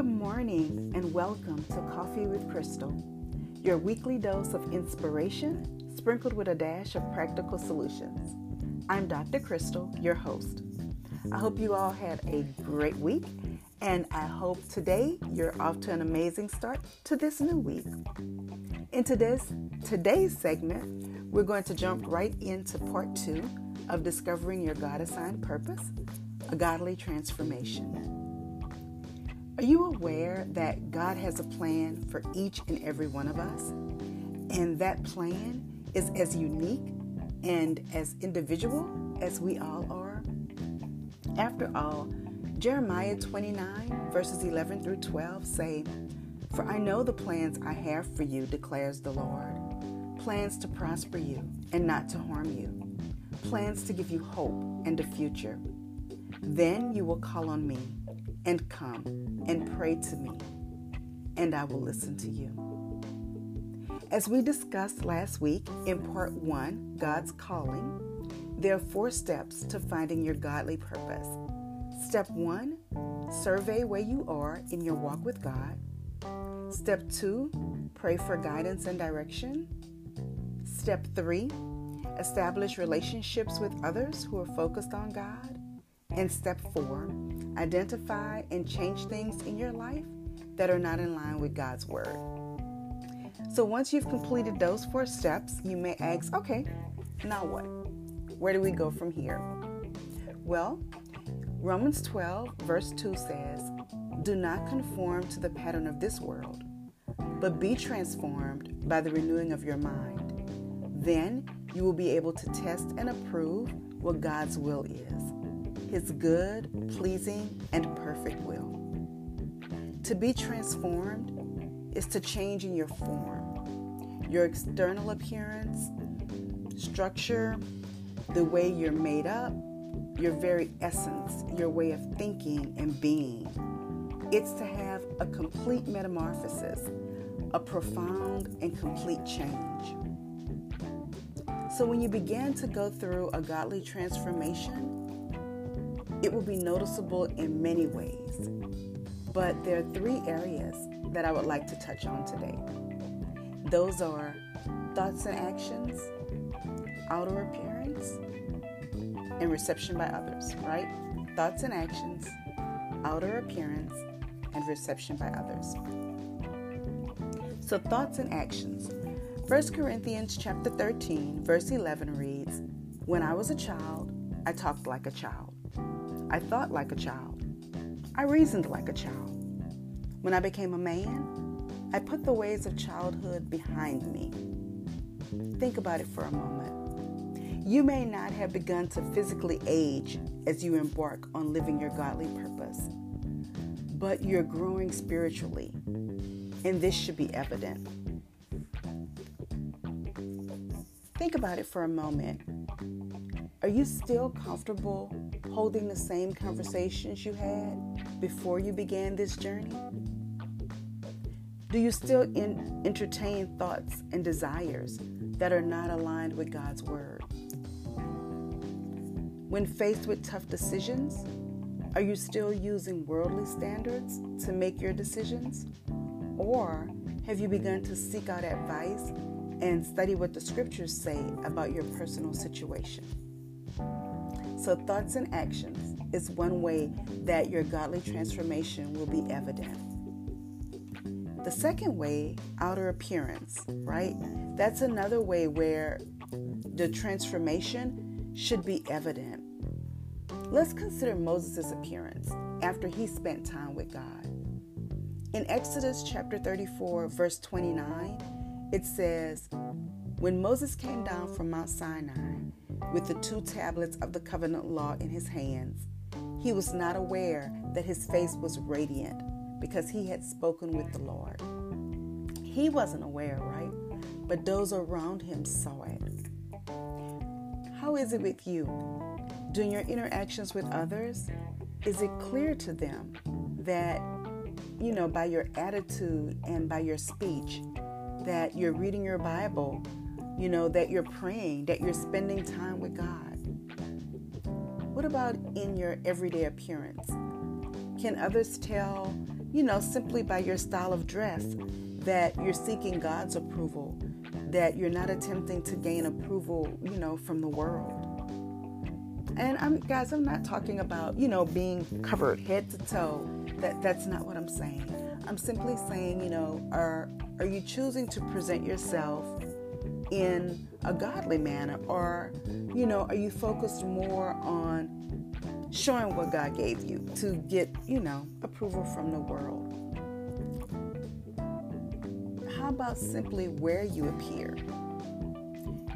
Good morning and welcome to Coffee with Crystal, your weekly dose of inspiration sprinkled with a dash of practical solutions. I'm Dr. Crystal, your host. I hope you all had a great week and I hope today you're off to an amazing start to this new week. In today's, today's segment, we're going to jump right into part two of discovering your God assigned purpose, a godly transformation. Are you aware that God has a plan for each and every one of us? And that plan is as unique and as individual as we all are? After all, Jeremiah 29, verses 11 through 12 say, For I know the plans I have for you, declares the Lord plans to prosper you and not to harm you, plans to give you hope and a future. Then you will call on me and come and pray to me, and I will listen to you. As we discussed last week in part one, God's Calling, there are four steps to finding your godly purpose. Step one, survey where you are in your walk with God. Step two, pray for guidance and direction. Step three, establish relationships with others who are focused on God. And step four, identify and change things in your life that are not in line with God's Word. So once you've completed those four steps, you may ask, okay, now what? Where do we go from here? Well, Romans 12, verse 2 says, Do not conform to the pattern of this world, but be transformed by the renewing of your mind. Then you will be able to test and approve what God's will is his good, pleasing, and perfect will. To be transformed is to change in your form, your external appearance, structure, the way you're made up, your very essence, your way of thinking and being. It's to have a complete metamorphosis, a profound and complete change. So, when you begin to go through a godly transformation, it will be noticeable in many ways, but there are three areas that I would like to touch on today. Those are thoughts and actions, outer appearance, and reception by others, right? Thoughts and actions, outer appearance, and reception by others. So thoughts and actions. 1 Corinthians chapter 13, verse 11 reads, When I was a child, I talked like a child. I thought like a child. I reasoned like a child. When I became a man, I put the ways of childhood behind me. Think about it for a moment. You may not have begun to physically age as you embark on living your godly purpose, but you're growing spiritually, and this should be evident. Think about it for a moment. Are you still comfortable holding the same conversations you had before you began this journey? Do you still in, entertain thoughts and desires that are not aligned with God's Word? When faced with tough decisions, are you still using worldly standards to make your decisions? Or have you begun to seek out advice and study what the scriptures say about your personal situation? So, thoughts and actions is one way that your godly transformation will be evident. The second way, outer appearance, right? That's another way where the transformation should be evident. Let's consider Moses' appearance after he spent time with God. In Exodus chapter 34, verse 29, it says, When Moses came down from Mount Sinai, with the two tablets of the covenant law in his hands. He was not aware that his face was radiant because he had spoken with the Lord. He wasn't aware, right? But those around him saw it. How is it with you? During your interactions with others, is it clear to them that, you know, by your attitude and by your speech, that you're reading your Bible you know, that you're praying, that you're spending time with God? What about in your everyday appearance? Can others tell you know, simply by your style of dress, that you're seeking God's approval, that you're not attempting to gain approval, you know, from the world. And I'm guys, I'm not talking about, you know, being covered head to toe. That that's not what I'm saying. I'm simply saying, you know, are are you choosing to present yourself in a godly manner or you know, are you focused more on showing what God gave you to get, you know, approval from the world? How about simply where you appear?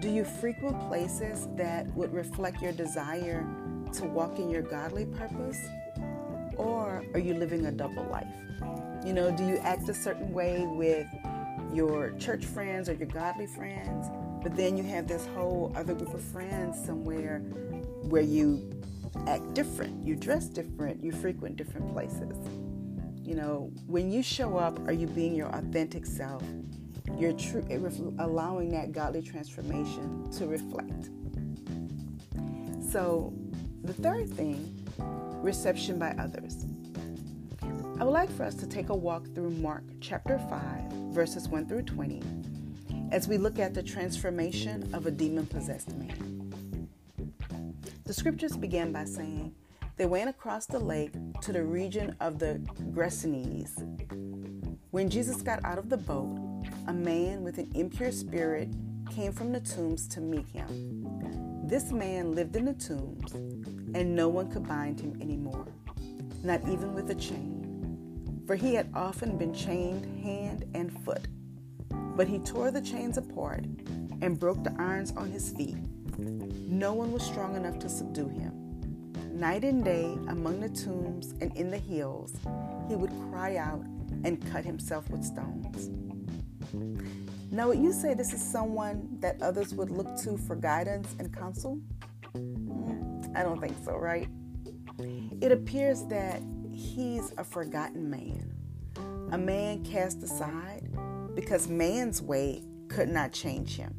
Do you frequent places that would reflect your desire to walk in your godly purpose? Or are you living a double life? You know, do you act a certain way with your church friends or your godly friends, but then you have this whole other group of friends somewhere where you act different, you dress different, you frequent different places. You know, when you show up, are you being your authentic self? You're true, allowing that godly transformation to reflect. So, the third thing, reception by others. I would like for us to take a walk through Mark chapter 5, verses 1 through 20, as we look at the transformation of a demon possessed man. The scriptures began by saying, They went across the lake to the region of the Gerasenes. When Jesus got out of the boat, a man with an impure spirit came from the tombs to meet him. This man lived in the tombs, and no one could bind him anymore, not even with a chain, for he had often been chained hand and foot. But he tore the chains apart and broke the irons on his feet no one was strong enough to subdue him. Night and day, among the tombs and in the hills, he would cry out and cut himself with stones. Now, would you say this is someone that others would look to for guidance and counsel? Hmm, I don't think so, right? It appears that he's a forgotten man, a man cast aside because man's way could not change him.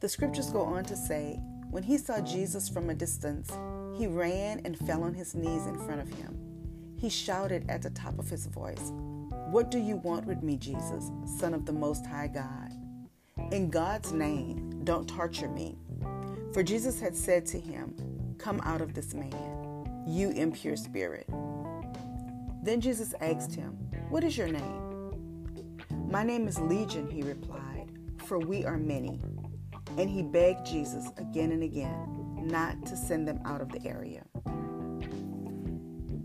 The scriptures go on to say, when he saw Jesus from a distance, he ran and fell on his knees in front of him. He shouted at the top of his voice, What do you want with me, Jesus, Son of the Most High God? In God's name, don't torture me. For Jesus had said to him, Come out of this man, you impure spirit. Then Jesus asked him, What is your name? My name is Legion, he replied, for we are many. And he begged Jesus again and again not to send them out of the area.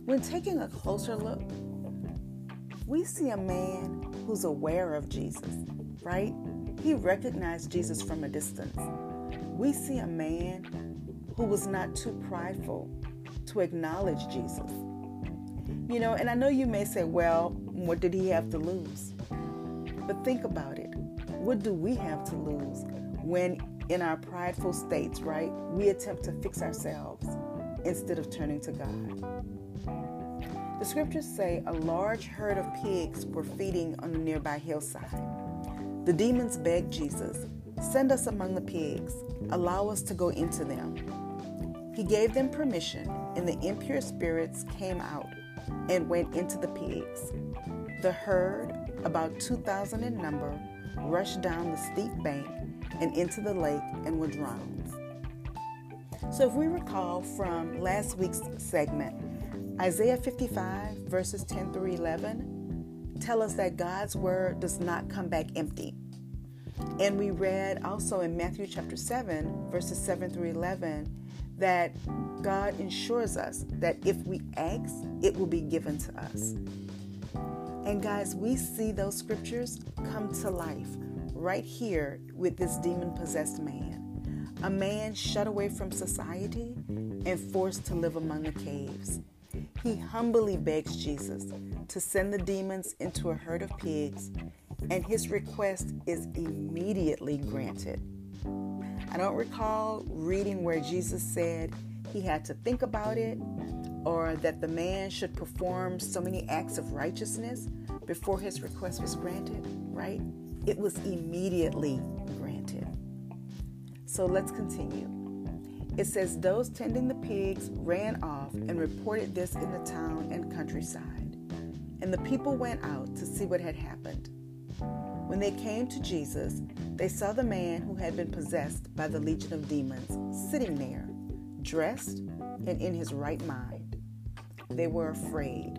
When taking a closer look, we see a man who's aware of Jesus, right? He recognized Jesus from a distance. We see a man who was not too prideful to acknowledge Jesus. You know, and I know you may say, well, what did he have to lose? But think about it. What do we have to lose when in our prideful states, right, we attempt to fix ourselves instead of turning to God. The scriptures say a large herd of pigs were feeding on a nearby hillside. The demons begged Jesus, Send us among the pigs, allow us to go into them. He gave them permission, and the impure spirits came out and went into the pigs. The herd, about 2,000 in number, rushed down the steep bank and into the lake and were drowned. So, if we recall from last week's segment, Isaiah 55, verses 10 through 11, tell us that God's word does not come back empty. And we read also in Matthew chapter 7, verses 7 through 11, that God ensures us that if we ask, it will be given to us. And guys, we see those scriptures come to life right here with this demon possessed man, a man shut away from society and forced to live among the caves. He humbly begs Jesus to send the demons into a herd of pigs, and his request is immediately granted. I don't recall reading where Jesus said he had to think about it or that the man should perform so many acts of righteousness before his request was granted, right? it was immediately granted. So let's continue. It says, Those tending the pigs ran off and reported this in the town and countryside. and the people went out to see what had happened. When they came to Jesus, they saw the man who had been possessed by the legion of demons sitting there, dressed and in his right mind. They were afraid.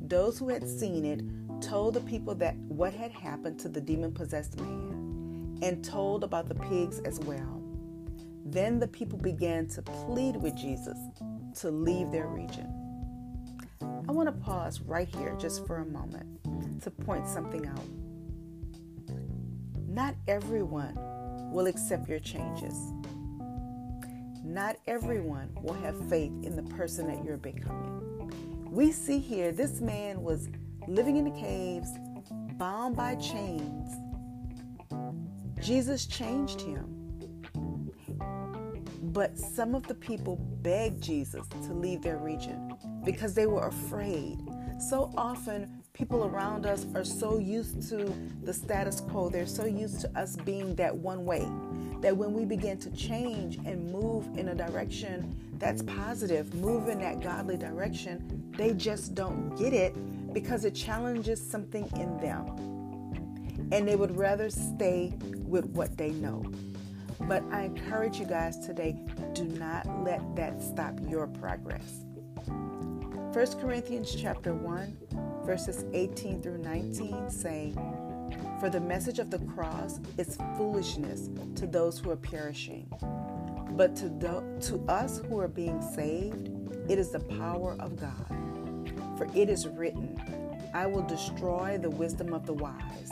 Those who had seen it told the people that what had happened to the demon possessed man and told about the pigs as well. Then the people began to plead with Jesus to leave their region. I want to pause right here just for a moment to point something out. Not everyone will accept your changes. Not everyone will have faith in the person that you're becoming. We see here this man was living in the caves, bound by chains. Jesus changed him. But some of the people begged Jesus to leave their region because they were afraid. So often, people around us are so used to the status quo, they're so used to us being that one way, that when we begin to change and move in a direction that's positive, move in that godly direction, they just don't get it because it challenges something in them. And they would rather stay with what they know. But I encourage you guys today do not let that stop your progress. 1 Corinthians chapter 1 verses 18 through 19 saying, For the message of the cross is foolishness to those who are perishing, but to, the, to us who are being saved, it is the power of God. For it is written, I will destroy the wisdom of the wise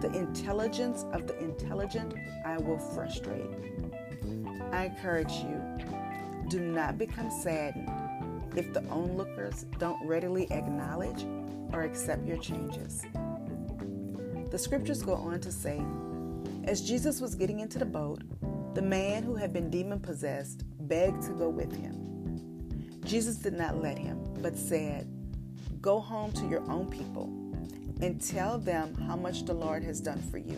the intelligence of the intelligent I will frustrate. I encourage you do not become saddened if the onlookers don't readily acknowledge or accept your changes. The scriptures go on to say, as Jesus was getting into the boat, the man who had been demon possessed begged to go with him. Jesus did not let him, but said, Go home to your own people and tell them how much the Lord has done for you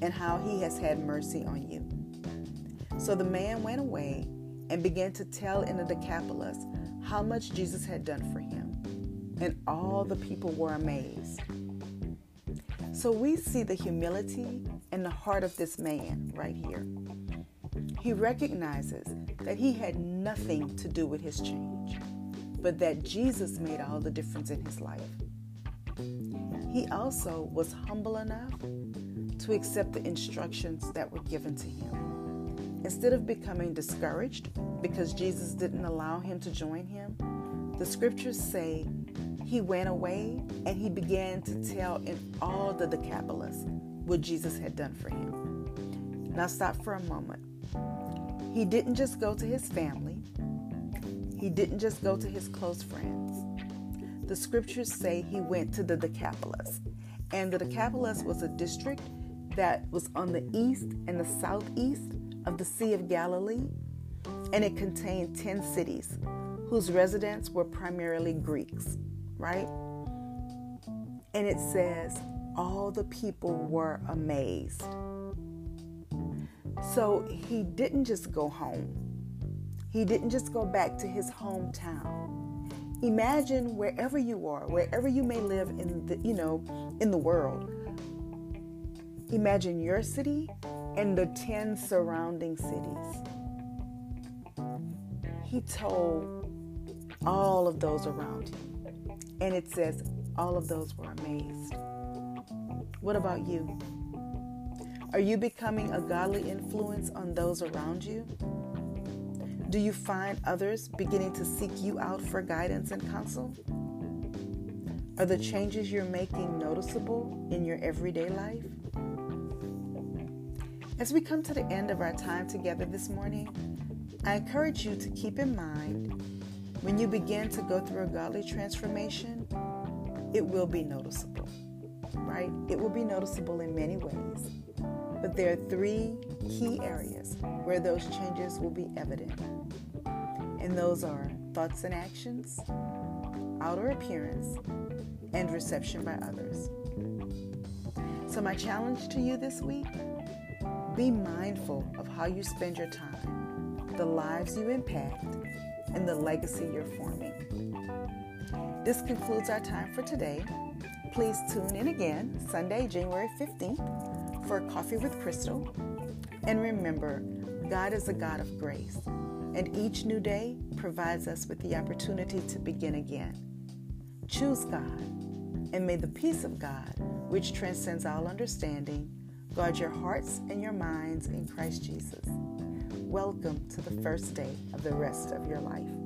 and how he has had mercy on you. So the man went away and began to tell in the Decapolis how much Jesus had done for him. And all the people were amazed. So we see the humility and the heart of this man right here. He recognizes that he had nothing to do with his change, but that Jesus made all the difference in his life. He also was humble enough to accept the instructions that were given to him. Instead of becoming discouraged because Jesus didn't allow him to join him, the scriptures say he went away and he began to tell in all the Decapolis what Jesus had done for him. Now, stop for a moment. He didn't just go to his family, he didn't just go to his close friends the scriptures say he went to the Decapolis. And the Decapolis was a district that was on the east and the southeast of the Sea of Galilee, and it contained 10 cities whose residents were primarily Greeks, right? And it says, all the people were amazed. So he didn't just go home, he didn't just go back to his hometown imagine wherever you are, wherever you may live in the, you know, in the world. Imagine your city and the 10 surrounding cities. He told all of those around him. And it says all of those were amazed. What about you? Are you becoming a godly influence on those around you? Do you find others beginning to seek you out for guidance and counsel? Are the changes you're making noticeable in your everyday life? As we come to the end of our time together this morning, I encourage you to keep in mind when you begin to go through a godly transformation, it will be noticeable, right? It will be noticeable in many ways. But there are three key areas where those changes will be evident. And those are thoughts and actions, outer appearance, and reception by others. So, my challenge to you this week be mindful of how you spend your time, the lives you impact, and the legacy you're forming. This concludes our time for today. Please tune in again Sunday, January 15th for Coffee with Crystal. And remember, God is a God of grace, and each new day provides us with the opportunity to begin again. Choose God, and may the peace of God, which transcends all understanding, guard your hearts and your minds in Christ Jesus. Welcome to the first day of the rest of your life.